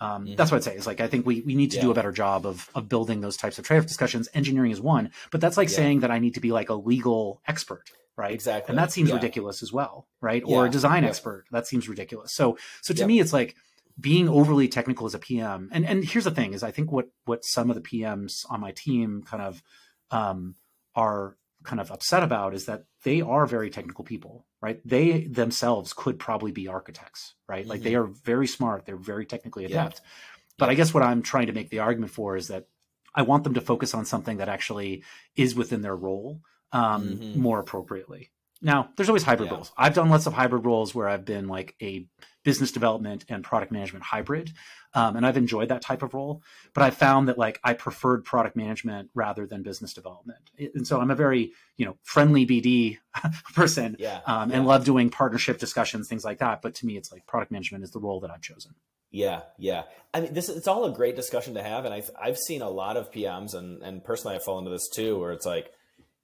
um, mm-hmm. That's what I'd say. Is like I think we we need to yeah. do a better job of of building those types of trade-off discussions. Engineering is one, but that's like yeah. saying that I need to be like a legal expert, right? Exactly, and that seems yeah. ridiculous as well, right? Or a design expert, that seems ridiculous. So so to me, it's like being overly technical as a PM. And and here's the thing: is I think what what some of the PMs on my team kind of um, are kind of upset about is that they are very technical people, right? They themselves could probably be architects, right? Mm-hmm. Like they mm-hmm. are very smart, they're very technically adept. Yeah. But yeah. I guess what I'm trying to make the argument for is that I want them to focus on something that actually is within their role um, mm-hmm. more appropriately. Now, there's always hybrid yeah. roles. I've done lots of hybrid roles where I've been like a business development and product management hybrid. Um, and I've enjoyed that type of role, but I found that like I preferred product management rather than business development. And so I'm a very, you know, friendly BD <laughs> person yeah, um, yeah. and love doing partnership discussions, things like that. But to me, it's like product management is the role that I've chosen. Yeah, yeah. I mean, this it's all a great discussion to have, and I've I've seen a lot of PMs, and and personally, I fall into this too, where it's like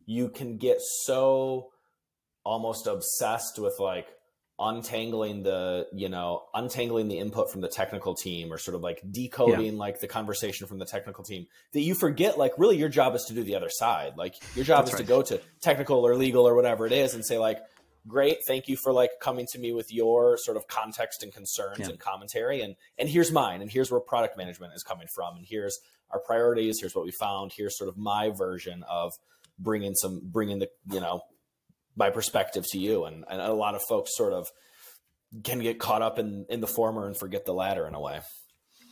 you can get so almost obsessed with like untangling the you know untangling the input from the technical team or sort of like decoding yeah. like the conversation from the technical team that you forget like really your job is to do the other side like your job That's is right. to go to technical or legal or whatever it is and say like great thank you for like coming to me with your sort of context and concerns yeah. and commentary and and here's mine and here's where product management is coming from and here's our priorities here's what we found here's sort of my version of bringing some bringing the you know my perspective to you. And, and a lot of folks sort of can get caught up in, in the former and forget the latter in a way.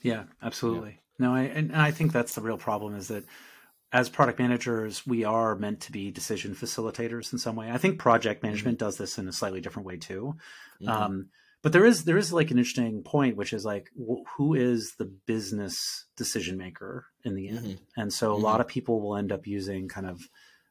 Yeah, absolutely. Yeah. No, I, and I think that's the real problem is that as product managers, we are meant to be decision facilitators in some way. I think project management mm-hmm. does this in a slightly different way too. Mm-hmm. Um, but there is there is like an interesting point, which is like who is the business decision maker in the end? Mm-hmm. And so a lot mm-hmm. of people will end up using kind of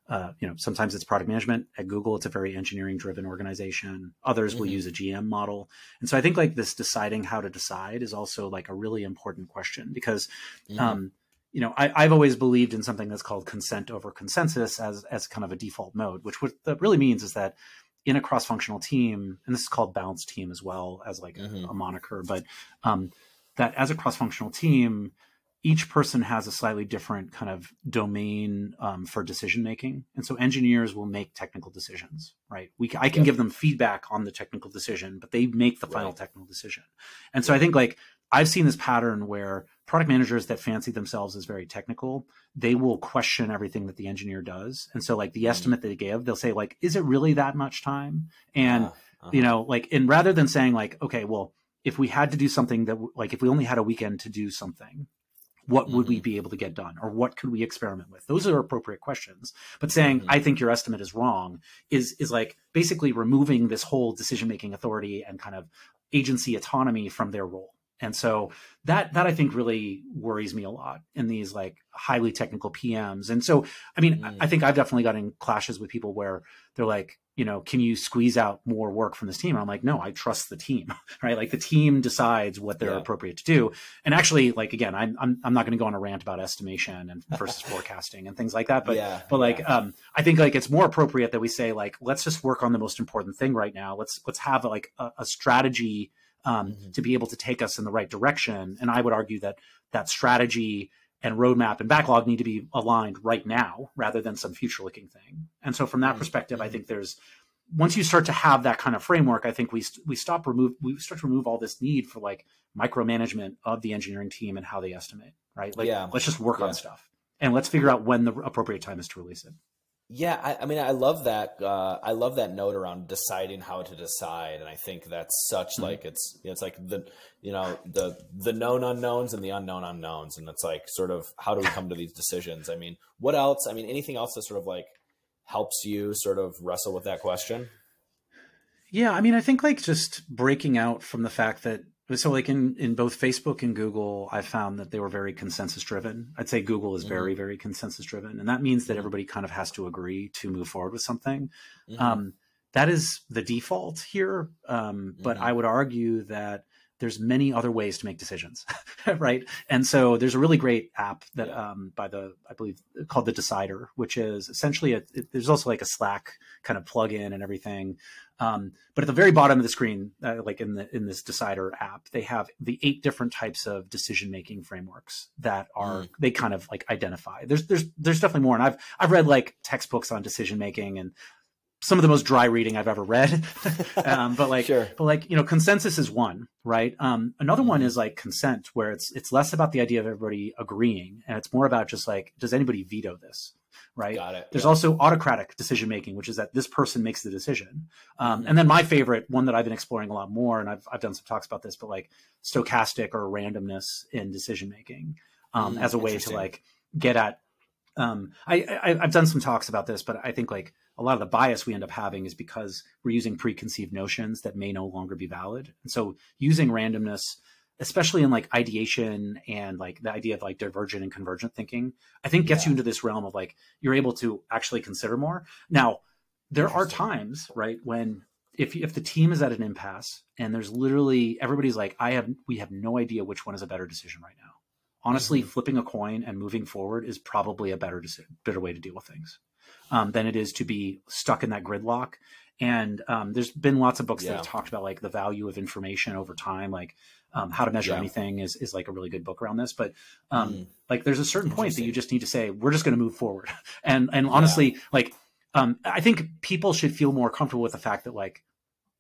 uh, you know, sometimes it's product management at Google. It's a very engineering driven organization. Others mm-hmm. will use a GM model. And so I think like this deciding how to decide is also like a really important question because, mm-hmm. um, you know, I, have always believed in something that's called consent over consensus as, as kind of a default mode, which what that really means is that in a cross functional team, and this is called balanced team as well as like mm-hmm. a, a, moniker, but, um, that as a cross functional team, each person has a slightly different kind of domain um, for decision making, and so engineers will make technical decisions, right? We I can yep. give them feedback on the technical decision, but they make the final right. technical decision. And so I think like I've seen this pattern where product managers that fancy themselves as very technical, they will question everything that the engineer does. And so like the mm-hmm. estimate they give, they'll say like, is it really that much time? And uh, uh-huh. you know, like, and rather than saying like, okay, well, if we had to do something that like if we only had a weekend to do something, what would mm-hmm. we be able to get done or what could we experiment with those are appropriate questions but saying mm-hmm. i think your estimate is wrong is is like basically removing this whole decision making authority and kind of agency autonomy from their role and so that that i think really worries me a lot in these like highly technical pms and so i mean mm-hmm. i think i've definitely gotten clashes with people where they're like you know, can you squeeze out more work from this team? I'm like, no, I trust the team, <laughs> right? Like the team decides what they're yeah. appropriate to do. And actually, like again, I'm I'm, I'm not going to go on a rant about estimation and <laughs> versus forecasting and things like that. But yeah, but like, yeah. um, I think like it's more appropriate that we say like, let's just work on the most important thing right now. Let's let's have like a, a strategy um, mm-hmm. to be able to take us in the right direction. And I would argue that that strategy and roadmap and backlog need to be aligned right now rather than some future looking thing. And so from that mm-hmm. perspective, I think there's once you start to have that kind of framework, I think we we stop remove we start to remove all this need for like micromanagement of the engineering team and how they estimate, right? Like yeah. let's just work yeah. on stuff and let's figure out when the appropriate time is to release it. Yeah, I, I, mean, I love that. Uh, I love that note around deciding how to decide, and I think that's such mm-hmm. like it's it's like the you know the the known unknowns and the unknown unknowns, and it's like sort of how do we come to these decisions? I mean, what else? I mean, anything else that sort of like helps you sort of wrestle with that question? Yeah, I mean, I think like just breaking out from the fact that so like in in both Facebook and Google, I found that they were very consensus driven. I'd say Google is mm-hmm. very very consensus driven, and that means that mm-hmm. everybody kind of has to agree to move forward with something. Mm-hmm. Um, that is the default here, um, but I mm-hmm. would argue that there's many other ways to make decisions, <laughs> right? And so there's a really great app that yeah. um, by the I believe called the Decider, which is essentially a, it, there's also like a Slack kind of plug-in and everything. Um, but at the very bottom of the screen, uh, like in the in this Decider app, they have the eight different types of decision making frameworks that are mm. they kind of like identify. There's there's there's definitely more, and I've I've read like textbooks on decision making and some of the most dry reading I've ever read. <laughs> um, but like, sure. but like, you know, consensus is one, right? Um, another mm-hmm. one is like consent, where it's it's less about the idea of everybody agreeing, and it's more about just like, does anybody veto this? Right. Got it. There's yeah. also autocratic decision making, which is that this person makes the decision. Um, mm-hmm. And then my favorite one that I've been exploring a lot more, and I've I've done some talks about this, but like stochastic or randomness in decision making um, mm, as a way to like get at. Um, I, I I've done some talks about this, but I think like a lot of the bias we end up having is because we're using preconceived notions that may no longer be valid. And so using randomness, especially in like ideation and like the idea of like divergent and convergent thinking, I think gets yeah. you into this realm of like you're able to actually consider more. Now, there are times, right, when if if the team is at an impasse and there's literally everybody's like, I have we have no idea which one is a better decision right now. Honestly, mm-hmm. flipping a coin and moving forward is probably a better better way to deal with things um, than it is to be stuck in that gridlock. And um, there's been lots of books yeah. that have talked about like the value of information over time, like um, how to measure yeah. anything is, is like a really good book around this. But um, mm. like there's a certain point that you just need to say, we're just going to move forward. <laughs> And, and honestly, yeah. like um, I think people should feel more comfortable with the fact that like,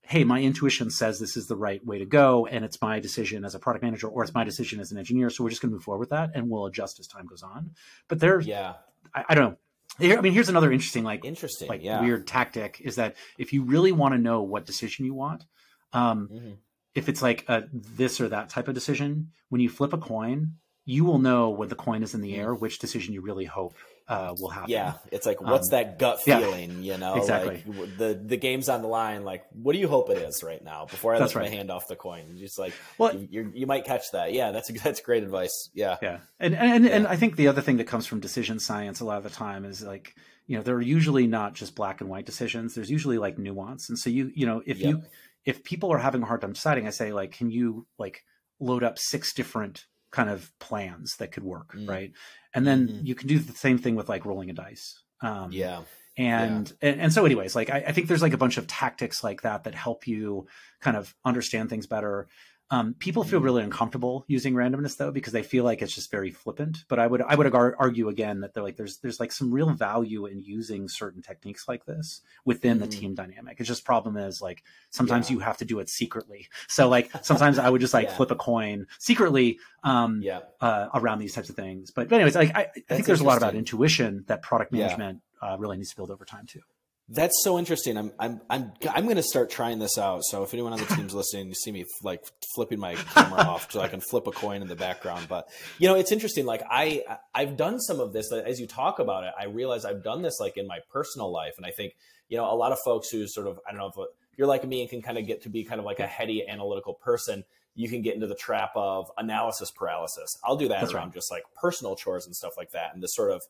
hey, my intuition says this is the right way to go, and it's my decision as a product manager, or it's my decision as an engineer. So we're just going to move forward with that, and we'll adjust as time goes on. But there, yeah, I, I, don't know. I mean, here's another interesting, like, interesting, like yeah. weird tactic is that if you really want to know what decision you want, um, mm-hmm. If it's like a this or that type of decision, when you flip a coin, you will know when the coin is in the air which decision you really hope uh, will happen. Yeah, it's like what's um, that gut feeling? Yeah, you know, exactly. Like the the game's on the line. Like, what do you hope it is right now? Before I lift right. my hand off the coin, just like well, you, you might catch that. Yeah, that's <laughs> that's great advice. Yeah, yeah, and and yeah. and I think the other thing that comes from decision science a lot of the time is like you know they're usually not just black and white decisions. There's usually like nuance, and so you you know if yep. you if people are having a hard time deciding, I say like, can you like load up six different kind of plans that could work, mm. right? And then mm-hmm. you can do the same thing with like rolling a dice. Um, yeah. And, yeah. and, and so anyways, like I, I, think there's like a bunch of tactics like that that help you kind of understand things better. Um, people feel really uncomfortable using randomness though because they feel like it's just very flippant. But I would I would argue again that they're like there's there's like some real value in using certain techniques like this within mm-hmm. the team dynamic. It's just problem is like sometimes yeah. you have to do it secretly. So like sometimes I would just like <laughs> yeah. flip a coin secretly um, yeah. uh, around these types of things. But, but anyways, like I, I think there's a lot about intuition that product management uh, really needs to build over time too. That's so interesting. I'm I'm I'm I'm going to start trying this out. So if anyone on the team's <laughs> listening, you see me like flipping my camera off so I can flip a coin in the background. But you know, it's interesting. Like I I've done some of this as you talk about it. I realize I've done this like in my personal life, and I think you know a lot of folks who sort of I don't know if you're like me and can kind of get to be kind of like a heady analytical person. You can get into the trap of analysis paralysis. I'll do that That's around right. just like personal chores and stuff like that, and the sort of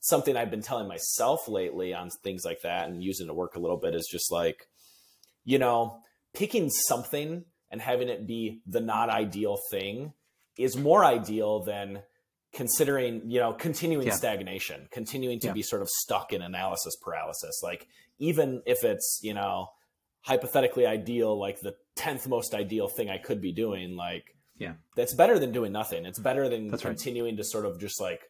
something I've been telling myself lately on things like that and using it to work a little bit is just like, you know, picking something and having it be the not ideal thing is more ideal than considering, you know, continuing yeah. stagnation, continuing to yeah. be sort of stuck in analysis paralysis. Like, even if it's, you know, hypothetically ideal, like the 10th most ideal thing I could be doing, like, yeah, that's better than doing nothing. It's better than that's continuing right. to sort of just like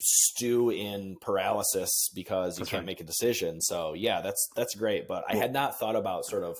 stew in paralysis because you that's can't right. make a decision. So yeah, that's that's great. But I had not thought about sort of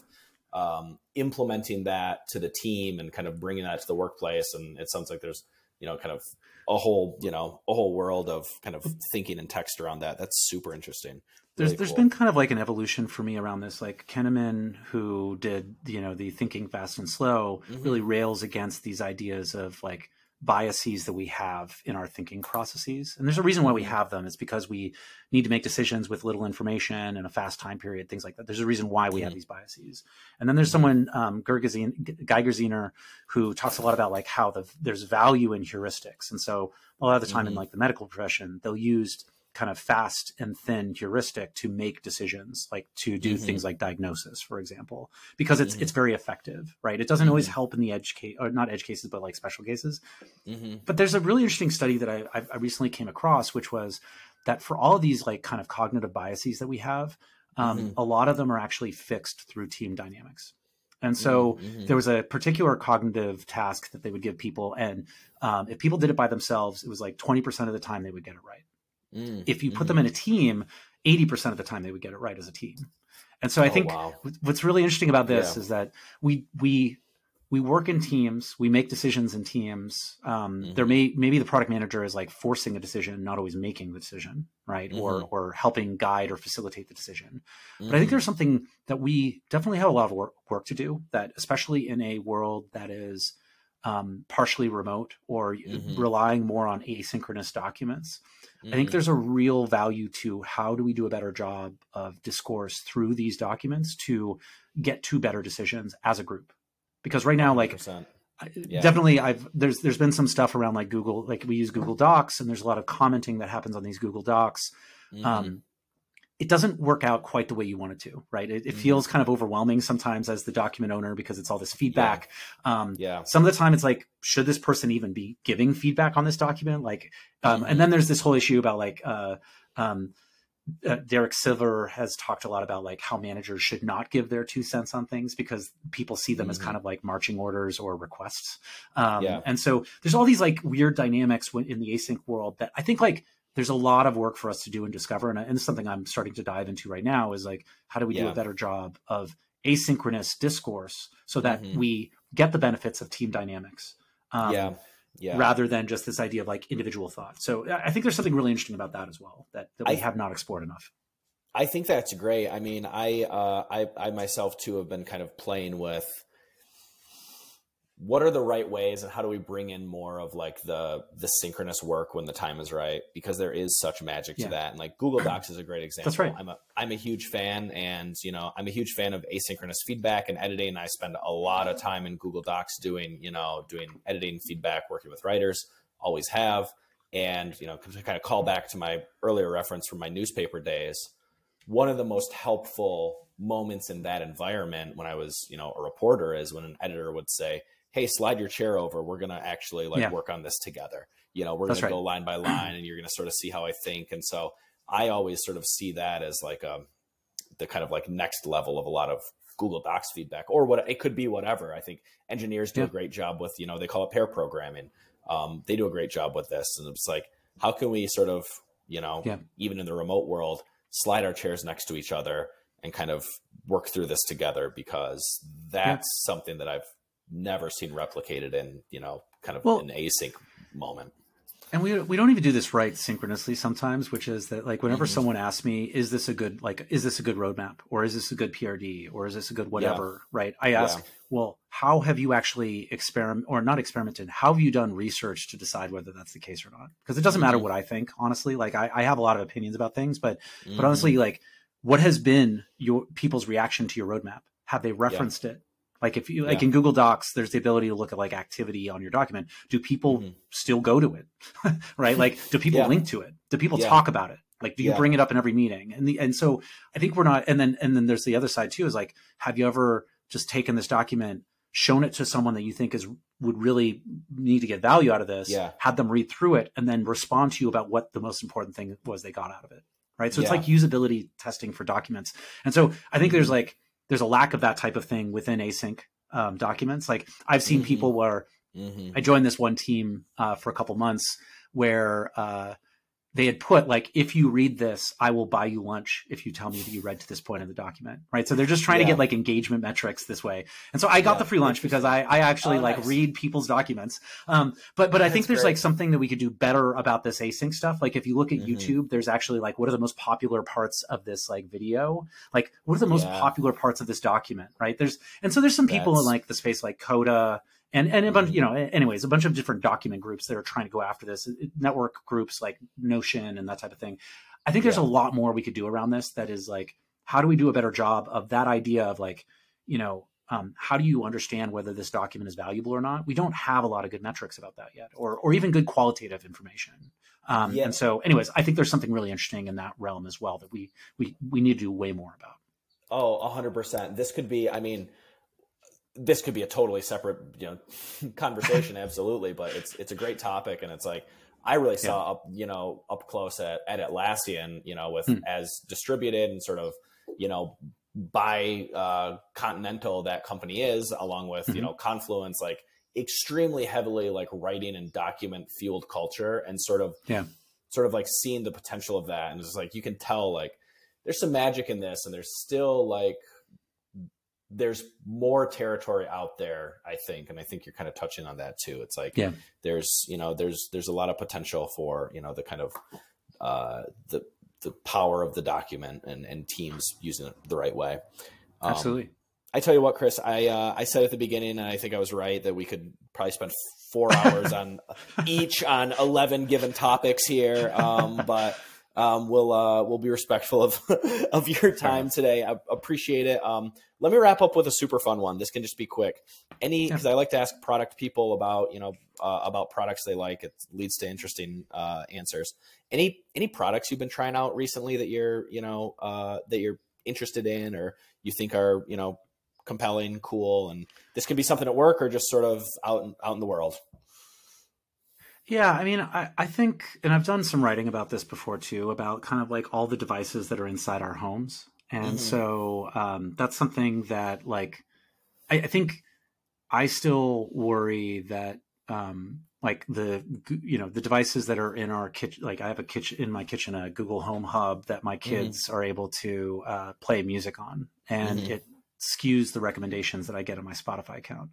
um, implementing that to the team and kind of bringing that to the workplace. And it sounds like there's you know kind of a whole you know a whole world of kind of thinking and text around that. That's super interesting. There's there's cool. been kind of like an evolution for me around this. Like Kahneman, who did you know the thinking fast and slow, mm-hmm. really rails against these ideas of like biases that we have in our thinking processes. And there's a reason why we mm-hmm. have them. It's because we need to make decisions with little information and a fast time period, things like that. There's a reason why we have these biases. And then there's mm-hmm. someone, um, Gigerenzer, who talks a lot about like how the, there's value in heuristics. And so a lot of the time mm-hmm. in like the medical profession, they'll use kind of fast and thin heuristic to make decisions, like to do mm-hmm. things like diagnosis, for example, because it's mm-hmm. it's very effective, right? It doesn't mm-hmm. always help in the edge case, or not edge cases, but like special cases. Mm-hmm. But there's a really interesting study that I, I recently came across, which was that for all of these like kind of cognitive biases that we have, um, mm-hmm. a lot of them are actually fixed through team dynamics. And so mm-hmm. there was a particular cognitive task that they would give people, and um, if people did it by themselves, it was like 20% of the time they would get it right. Mm, if you put mm-hmm. them in a team, 80% of the time they would get it right as a team. And so I oh, think wow. what's really interesting about this yeah. is that we we we work in teams, we make decisions in teams. Um, mm-hmm. There may maybe the product manager is like forcing a decision, not always making the decision, right? Mm-hmm. Or or helping guide or facilitate the decision. Mm-hmm. But I think mm-hmm. there's something that we definitely have a lot of work, work to do. That especially in a world that is um, partially remote or mm-hmm. relying more on asynchronous documents. Mm-hmm. I think there's a real value to how do we do a better job of discourse through these documents to get to better decisions as a group. Because right now, like yeah. definitely I've there's there's been some stuff around like Google, like we use Google Docs and there's a lot of commenting that happens on these Google Docs. Mm-hmm. Um, it doesn't work out quite the way you want it to, right? It, it mm-hmm. feels kind of overwhelming sometimes as the document owner because it's all this feedback. Yeah. Um, yeah. Some of the time it's like, should this person even be giving feedback on this document? Like, um, mm-hmm. and then there's this whole issue about like, uh, um, uh, Derek Silver has talked a lot about like how managers should not give their two cents on things because people see them mm-hmm. as kind of like marching orders or requests. Um, yeah. And so there's all these like weird dynamics in the async world that I think like there's a lot of work for us to do and discover. And, and something I'm starting to dive into right now is like, how do we yeah. do a better job of asynchronous discourse so that mm-hmm. we get the benefits of team dynamics? Um, yeah. Yeah. rather than just this idea of like individual thought. So I think there's something really interesting about that as well that, that we I, have not explored enough. I think that's great. I mean, I, uh, I, I myself too have been kind of playing with what are the right ways and how do we bring in more of like the the synchronous work when the time is right? Because there is such magic to yeah. that and like google docs is a great example <clears throat> that's right. i'm a i'm a huge fan and you know i'm a huge fan of asynchronous feedback and editing. I spend a lot of time in google docs doing you know doing editing feedback working with writers always have. And you know to kind of call back to my earlier reference from my newspaper days one of the most helpful moments in that environment when i was you know a reporter is when an editor would say hey, slide your chair over. We're going to actually like yeah. work on this together. You know, we're going right. to go line by line and you're going to sort of see how I think. And so I always sort of see that as like um, the kind of like next level of a lot of Google Docs feedback or what it could be whatever. I think engineers do Yeah. a great job with, you know, they call it pair programming. Um, they do a great job with this. And it's like, how can we sort of, you know, Yeah. even in the remote world, slide our chairs next to each other and kind of work through this together because that's something that I've never seen replicated in, you know, kind of Well- an async moment. and we we don't even do this right synchronously sometimes which is that like whenever Mhm. someone asks me is this a good like is this a good roadmap or is this a good prd or is this a good whatever right i ask Yeah. well how have you actually experiment or not experimented how have you done research to decide whether that's the case or not because it doesn't matter Mhm. what i think honestly like I, I have a lot of opinions about things but Mhm. but honestly like what has been your people's reaction to your roadmap have they referenced it like if you like in google docs there's the ability to look at like activity on your document. Do people Mhm. still go to it? <laughs> Right? Like do people Yeah. link to it? Do people Yeah. talk about it? Like do you Yeah. bring it up in every meeting? And the and so i think we're not and then and then there's the other side too is like have you ever just taken this document shown it to someone that you think is would really need to get value out of this Yeah. had them read through it and then respond to you about what the most important thing was they got out of it? Right? So it's like usability testing for documents. And so i think there's like there's a lack of that type of thing within async um, documents like i've seen Mhm. people where Mhm. I joined this one team uh, for a couple months where uh, they had put like, if you read this, I will buy you lunch if you tell me that you read to this point in the document, right? So they're just trying to get like engagement metrics this way, and so I got Yeah. the free lunch because I I actually Oh, like nice. read people's documents. Um, but but I think there's great. like something that we could do better about this async stuff. Like if you look at Mhm. YouTube, there's actually like what are the most popular parts of this like video? Like what are the most Yeah. popular parts of this document, right? There's and so there's some people in like the space like Coda and and a bunch Mhm. you know anyways a bunch of different document groups that are trying to go after this network groups like notion and that type of thing i think there's Yeah. a lot more we could do around this that is like how do we do a better job of that idea of like you know um, how do you understand whether this document is valuable or not we don't have a lot of good metrics about that yet or or even good qualitative information um, Yeah. and so anyways i think there's something really interesting in that realm as well that we we we need to do way more about Oh, a hundred percent. This could be, I mean, this could be a totally separate, you know, <laughs> conversation. absolutely. But it's, it's a great topic. And it's like, I really saw up, you know, up close at, at Atlassian, you know, with Hmm. as distributed and sort of, you know, by uh, Continental that company is, along with, you Mhm. know, Confluence, like extremely heavily like writing and document fueled culture and sort of, Yeah. sort of like seeing the potential of that. And it's like, you can tell like, there's some magic in this and there's still like there's more territory out there i think and i think you're kind of touching on that too it's like Yeah. there's you know there's there's a lot of potential for you know the kind of uh the the power of the document and and teams using it the right way Um, absolutely I tell you what, Chris, I uh, I said at the beginning, and I think I was right that we could probably spend four hours <laughs> on each on eleven given topics here. Um, but um, we'll uh, we'll be respectful of <laughs> of your time today. I appreciate it. Um, let me wrap up with a super fun one. This can just be quick. Any because I like to ask product people about you know uh, about products they like. It leads to interesting uh, answers. Any any products you've been trying out recently that you're you know uh, that you're interested in or you think are you know compelling, cool, and this can be something at work or just sort of out in, out in the world. Yeah, I mean, I, I think, and I've done some writing about this before too, about kind of like all the devices that are inside our homes. And Mhm. so um, that's something that, like, I, I think I still worry that, um, like the you know the devices that are in our kitchen like i have a kitchen in my kitchen a google home hub that my kids are able to uh, play music on and Mhm. it skews the recommendations that i get on my spotify account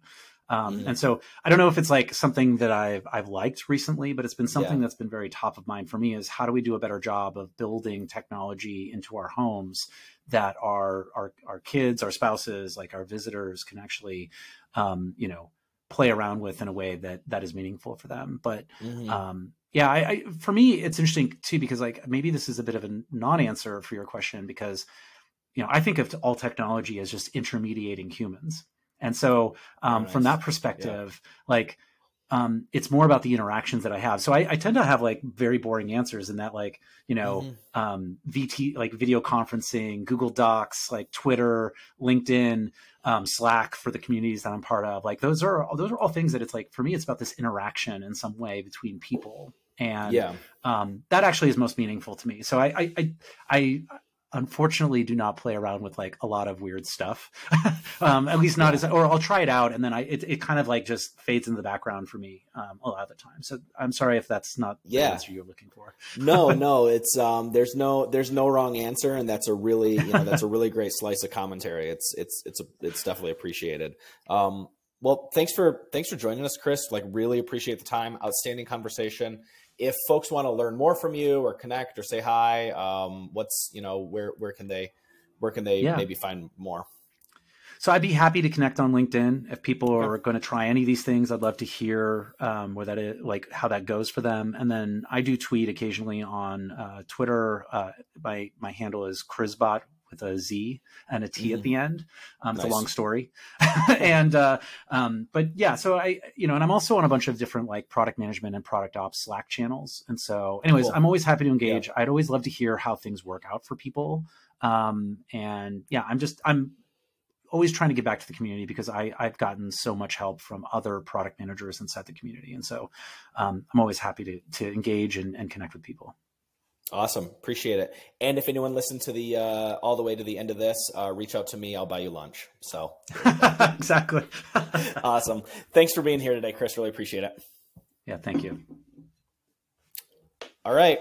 um, Mhm. and so i don't know if it's like something that i've i've liked recently but it's been something Yeah. that's been very top of mind for me is how do we do a better job of building technology into our homes that our our, our kids our spouses like our visitors can actually um, you know play around with in a way that that is meaningful for them but Mhm. um yeah I, I for me it's interesting too because like maybe this is a bit of a non-answer for your question because you know i think of all technology as just intermediating humans and so um, Very from that perspective like um, it's more about the interactions that i have. So I, I tend to have like very boring answers in that like you know Mhm. um, vt like video conferencing google docs like twitter linkedin um, slack for the communities that i'm part of. Like those are those are all things that it's like for me it's about this interaction in some way between people. And yeah, um, that actually is most meaningful to me. So I, I, I, I, unfortunately do not play around with like a lot of weird stuff. <laughs> um, at least not as, or I'll try it out and then I, it, it kind of like just fades in the background for me um, a lot of the time. So I'm sorry if that's not yeah. the answer you're looking for. no, <laughs> no, it's, um, there's no, there's no wrong answer. And that's a really, you know, that's a really great slice of commentary. It's, it's, it's, a, it's definitely appreciated. Um, well, thanks for, thanks for joining us, Chris. Like really appreciate the time. Outstanding conversation if folks want to learn more from you or connect or say hi, um, what's you know where where can they where can they yeah. maybe find more? So I'd be happy to connect on LinkedIn if people are okay. going to try any of these things. I'd love to hear um, where that is, like how that goes for them. And then I do tweet occasionally on uh, Twitter. Uh, my my handle is Chrizbot with a Z and a T mm. at the end. Um, nice. It's a long story, <laughs> <laughs> and uh, um, but yeah. So I, you know, and I'm also on a bunch of different like product management and product ops Slack channels. And so, anyways, cool. I'm always happy to engage. Yeah. I'd always love to hear how things work out for people. Um, and yeah, I'm just I'm always trying to get back to the community because I, I've gotten so much help from other product managers inside the community. And so um, I'm always happy to, to engage and, and connect with people. Awesome. Appreciate it. And if anyone listened to the uh, all the way to the end of this, uh, reach out to me. I'll buy you lunch. So <laughs> exactly. <laughs> awesome. Thanks for being here today, Chris. Really appreciate it. Yeah. Thank you. All right.